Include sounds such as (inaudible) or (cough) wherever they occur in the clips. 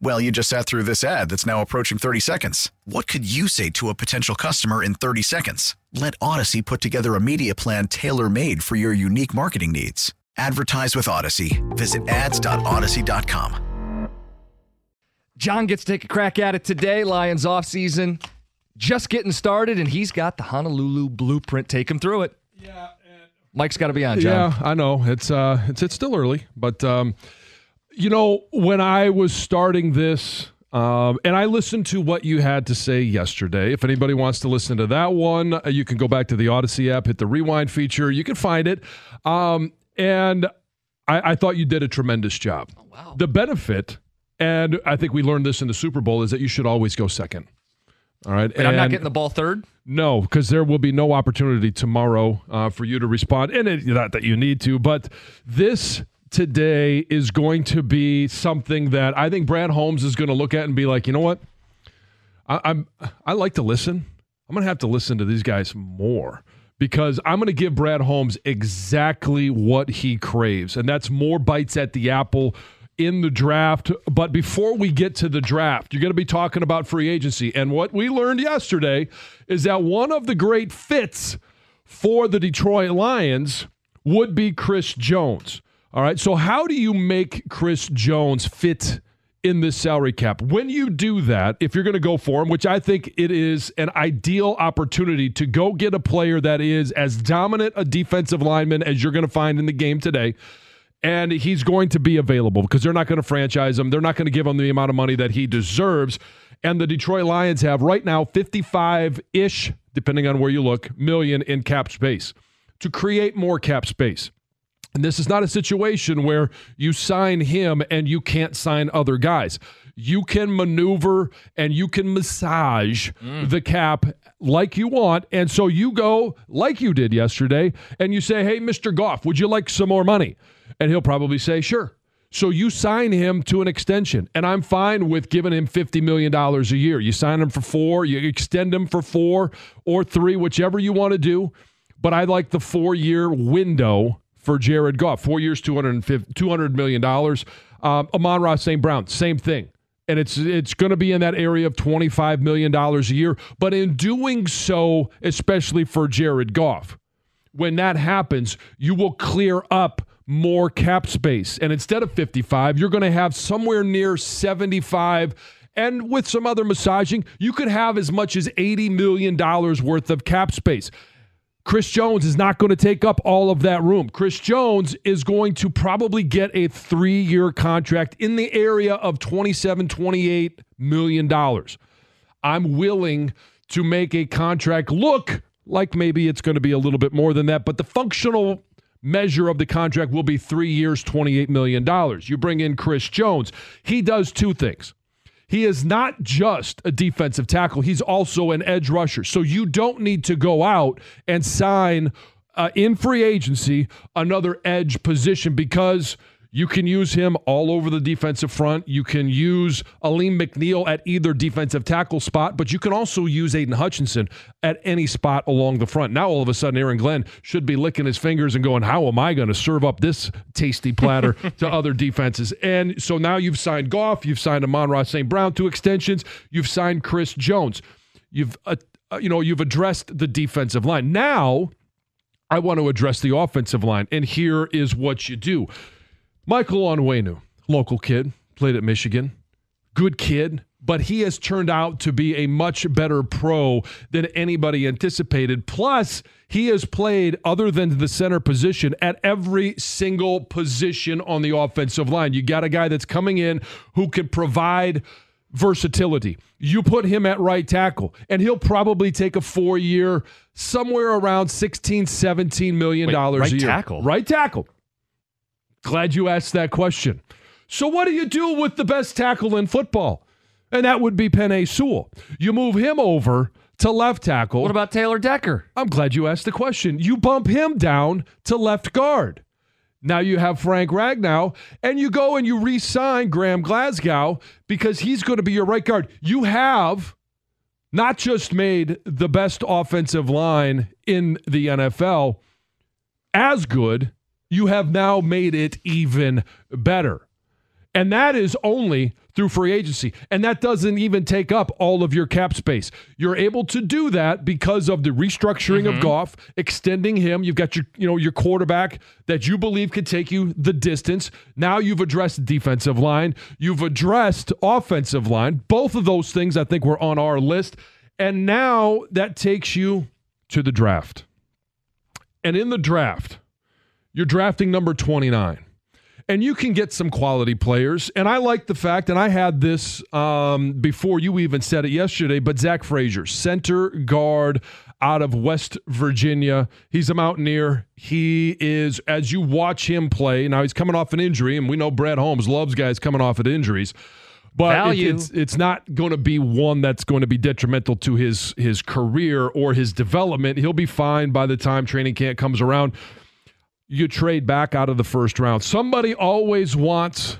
Well, you just sat through this ad that's now approaching 30 seconds. What could you say to a potential customer in 30 seconds? Let Audacy put together a media plan tailor made for your unique marketing needs. Advertise with Audacy. Visit ads.audacy.com. Jon gets to take a crack at it today. Lions off season just getting started, and he's got the Honolulu blueprint. Take him through it. Yeah. Mike's got to be on, Jon. Yeah, I know. It's uh it's it's still early, but um you know, when I was starting this, um, and I listened to what you had to say yesterday. If anybody wants to listen to that one, uh, you can go back to the Audacy app, hit the rewind feature. You can find it. Um, and I, I, thought you did a tremendous job. Oh, wow. The benefit, and I think we learned this in the Super Bowl, is that you should always go second. All right. and I'm not getting the ball third? No, because there will be no opportunity tomorrow uh, for you to respond. And it, not that you need to, but this today is going to be something that I think Brad Holmes is going to look at and be like, you know what? I, I'm I like to listen. I'm going to have to listen to these guys more because I'm going to give Brad Holmes exactly what he craves, and that's more bites at the apple in the draft. But before we get to the draft, you're going to be talking about free agency. And what we learned yesterday is that one of the great fits for the Detroit Lions would be Chris Jones. All right. So, how do you make Chris Jones fit in this salary cap? When you do that, if you're going to go for him, which I think it is an ideal opportunity to go get a player that is as dominant a defensive lineman as you're going to find in the game today. And he's going to be available because they're not going to franchise him. They're not going to give him the amount of money that he deserves. And the Detroit Lions have right now 55 ish, depending on where you look, million in cap space to create more cap space. And this is not a situation where you sign him and you can't sign other guys. You can maneuver and you can massage mm. the cap like you want. And so you go like you did yesterday and you say, Hey, Mr. Goff, would you like some more money? And he'll probably say, Sure. So you sign him to an extension, and I'm fine with giving him $50 million a year. You sign him for four, you extend him for four or three, whichever you want to do. But I like the four year window for Jared Goff. Four years, $200 million. Um, Amon-Ra St. Brown, same thing. And it's it's going to be in that area of $25 million a year. But in doing so, especially for Jared Goff, when that happens, you will clear up more cap space. And instead of 55, you're going to have somewhere near 75 and with some other massaging, you could have as much as $80 million worth of cap space. Chris Jones is not going to take up all of that room. Chris Jones is going to probably get a three year contract in the area of 27, 28 million dollars. I'm willing to make a contract look like maybe it's going to be a little bit more than that, but the functional measure of the contract will be three years, $28 million. You bring in Chris Jones. He does two things. He is not just a defensive tackle, he's also an edge rusher. So you don't need to go out and sign uh, in free agency another edge position because you can use him all over the defensive front. You can use Alim McNeill at either defensive tackle spot, but you can also use Aidan Hutchinson at any spot along the front. Now, all of a sudden, Aaron Glenn should be licking his fingers and going, How am I going to serve up this tasty platter (laughs) to other defenses? And so now you've signed Goff, you've signed Amon-Ra St. Brown to extensions, you've signed Chris Jones. You've, uh, uh, you know, you've addressed the defensive line. Now, I want to address the offensive line, and here is what you do. Michael Onwenu, local kid, played at Michigan. Good kid, but he has turned out to be a much better pro than anybody anticipated. Plus, he has played, other than the center position, at every single position on the offensive line. You got a guy that's coming in who can provide versatility. You put him at right tackle, and he'll probably take a four year, somewhere around 16, 17 million dollars right a year. tackle? Right tackle. Glad you asked that question. So, what do you do with the best tackle in football? And that would be Penei Sewell. You move him over to left tackle. What about Taylor Decker? I'm glad you asked the question. You bump him down to left guard. Now you have Frank Ragnow, and you go and you re sign Graham Glasgow because he's going to be your right guard. You have not just made the best offensive line in the NFL as good, you have now made it even better. And that is only through free agency. And that doesn't even take up all of your cap space. You're able to do that because of the restructuring of mm-hmm. Goff, extending him. You've got your, you know, your quarterback that you believe could take you the distance. Now you've addressed defensive line. You've addressed offensive line. Both of those things I think were on our list. And now that takes you to the draft. And in the draft, you're drafting number 29 and you can get some quality players. And I like the fact, and I had this um, before you even said it yesterday, but Zach Frazier, center guard out of West Virginia. He's a Mountaineer. He is, as you watch him play, now he's coming off an injury, and we know Brad Holmes loves guys coming off of injuries. But it- it's it's not going to be one that's going to be detrimental to his his career or his development. He'll be fine by the time training camp comes around you trade back out of the first round. Somebody always wants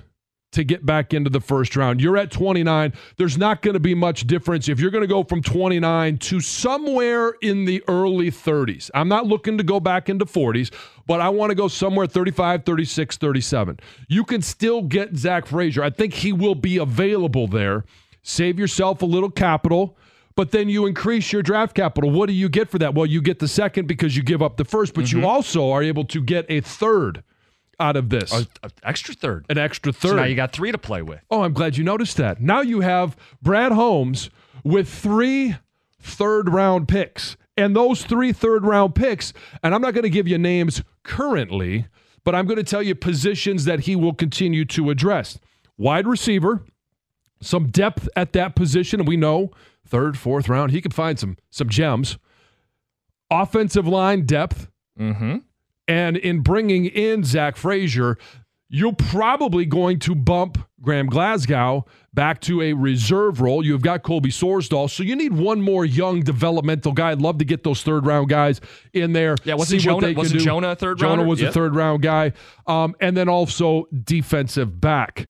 to get back into the first round. You're at 29. There's not going to be much difference if you're going to go from 29 to somewhere in the early 30s. I'm not looking to go back into 40s, but I want to go somewhere 35, 36, 37. You can still get Zach Frazier. I think he will be available there. Save yourself a little capital but then you increase your draft capital. What do you get for that? Well, you get the second because you give up the first, but you mm-hmm. also are able to get a third out of this, A, a extra third. an extra So third. now you got three to play with. oh, I'm glad you noticed that. Now you have Brad Holmes with three third round picks. And those three third round picks, and I'm not going to give you names currently, but I'm going to tell you positions that he will continue to address. Wide receiver, some depth at that position, and we know third, fourth round, he could find some some gems. Offensive line depth, Mm-hmm. and in bringing in Zach Frazier, you're probably going to bump Graham Glasgow back to a reserve role. You've got Colby Sorsdal, so you need one more young developmental guy. I'd love to get those third round guys in there. Yeah, wasn't see what Jonah- wasn't. Jonah a third Jonah rounder? was a Yep. third round guy, um, and then also defensive back.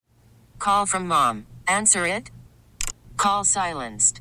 Call from mom. Answer it. Call silenced.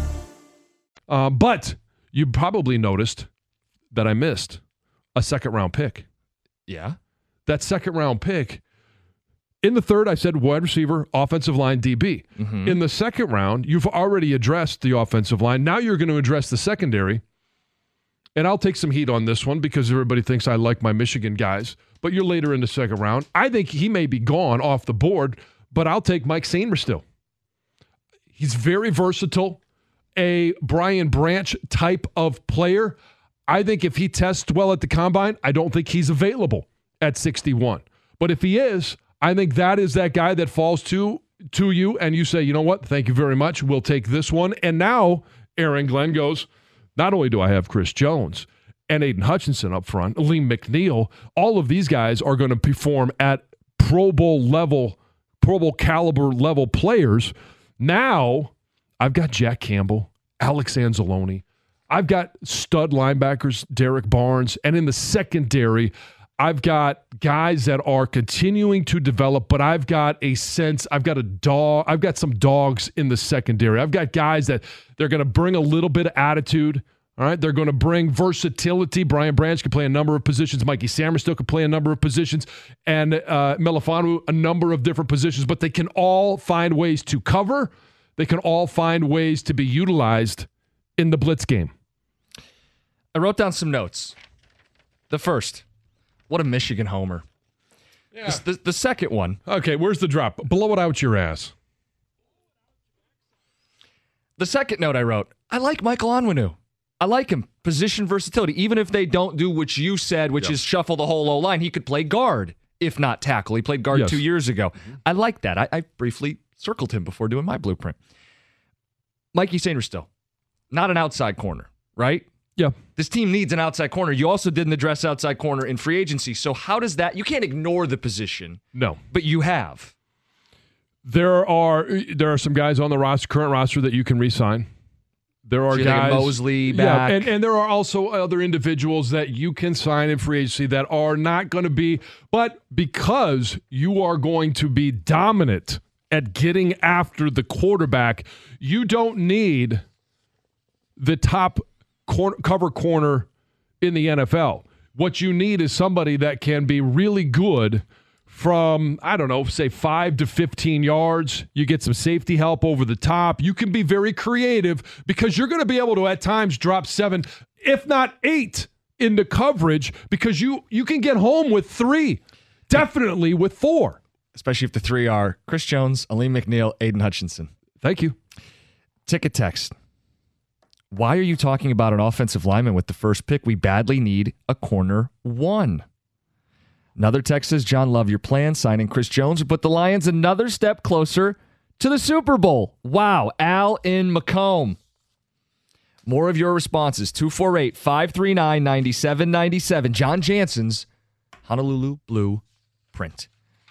Uh, but you probably noticed that I missed a second round pick. Yeah. that second round pick. In the third, I said wide receiver, offensive line, DB. In the second round, you've already addressed the offensive line. Now you're going to address the secondary. And I'll take some heat on this one because everybody thinks I like my Michigan guys. But you're later in the second round. I think he may be gone off the board, but I'll take Mike Sainristil. He's very versatile, a Brian Branch type of player. I think if he tests well at the combine, I don't think he's available at 61. But if he is, I think that is that guy that falls to to you and you say, "You know what? Thank you very much. We'll take this one." And now Aaron Glenn goes, "Not only do I have Chris Jones and Aidan Hutchinson up front, Alim McNeill, all of these guys are going to perform at Pro Bowl level, Pro Bowl caliber level players. Now I've got Jack Campbell, Alex Anzalone. I've got stud linebackers, Derrick Barnes, and in the secondary, I've got guys that are continuing to develop, but I've got a sense, I've got a dog, I've got some dogs in the secondary. I've got guys that they're going to bring a little bit of attitude. All right, they're going to bring versatility. Brian Branch can play a number of positions. Mikey Sainristil can play a number of positions, and uh, Melifonwu a number of different positions. But they can all find ways to cover. They can all find ways to be utilized in the blitz game. I wrote down some notes. The first, what a Michigan homer. Yeah. The, the, the second one. Okay, where's the drop? Blow it out your ass. The second note I wrote, I like Michael Onwenu. I like him. Position versatility. Even if they don't do what you said, which yep. is shuffle the whole O line, he could play guard, if not tackle. He played guard yes. two years ago. Mm-hmm. I like that. I, I, briefly circled him before doing my blueprint. Mikey still not an outside corner, right? Yeah. This team needs an outside corner. You also didn't address outside corner in free agency. So how does that you can't ignore the position. No. But you have. There are there are some guys on the roster, current roster that you can re-sign. There are so guys Moseley back. Yeah, and, and there are also other individuals that you can sign in free agency that are not going to be, but because you are going to be dominant at getting after the quarterback, you don't need the top cover corner in the NFL. What you need is somebody that can be really good from, I don't know, say five to 15 yards. You get some safety help over the top. You can be very creative because you're going to be able to at times drop seven, if not eight, into coverage because you you can get home with three, definitely with four. Especially if the three are Chris Jones, Alim McNeill, Aidan Hutchinson. Thank you. Ticket text. Why are you talking about an offensive lineman with the first pick? We badly need a corner one. Another text says, Jon, love your plan. Signing Chris Jones would put the Lions another step closer to the Super Bowl. Wow. Al in Macomb. More of your responses 248 539 9797. Jon Jansen's Honolulu Blue Print.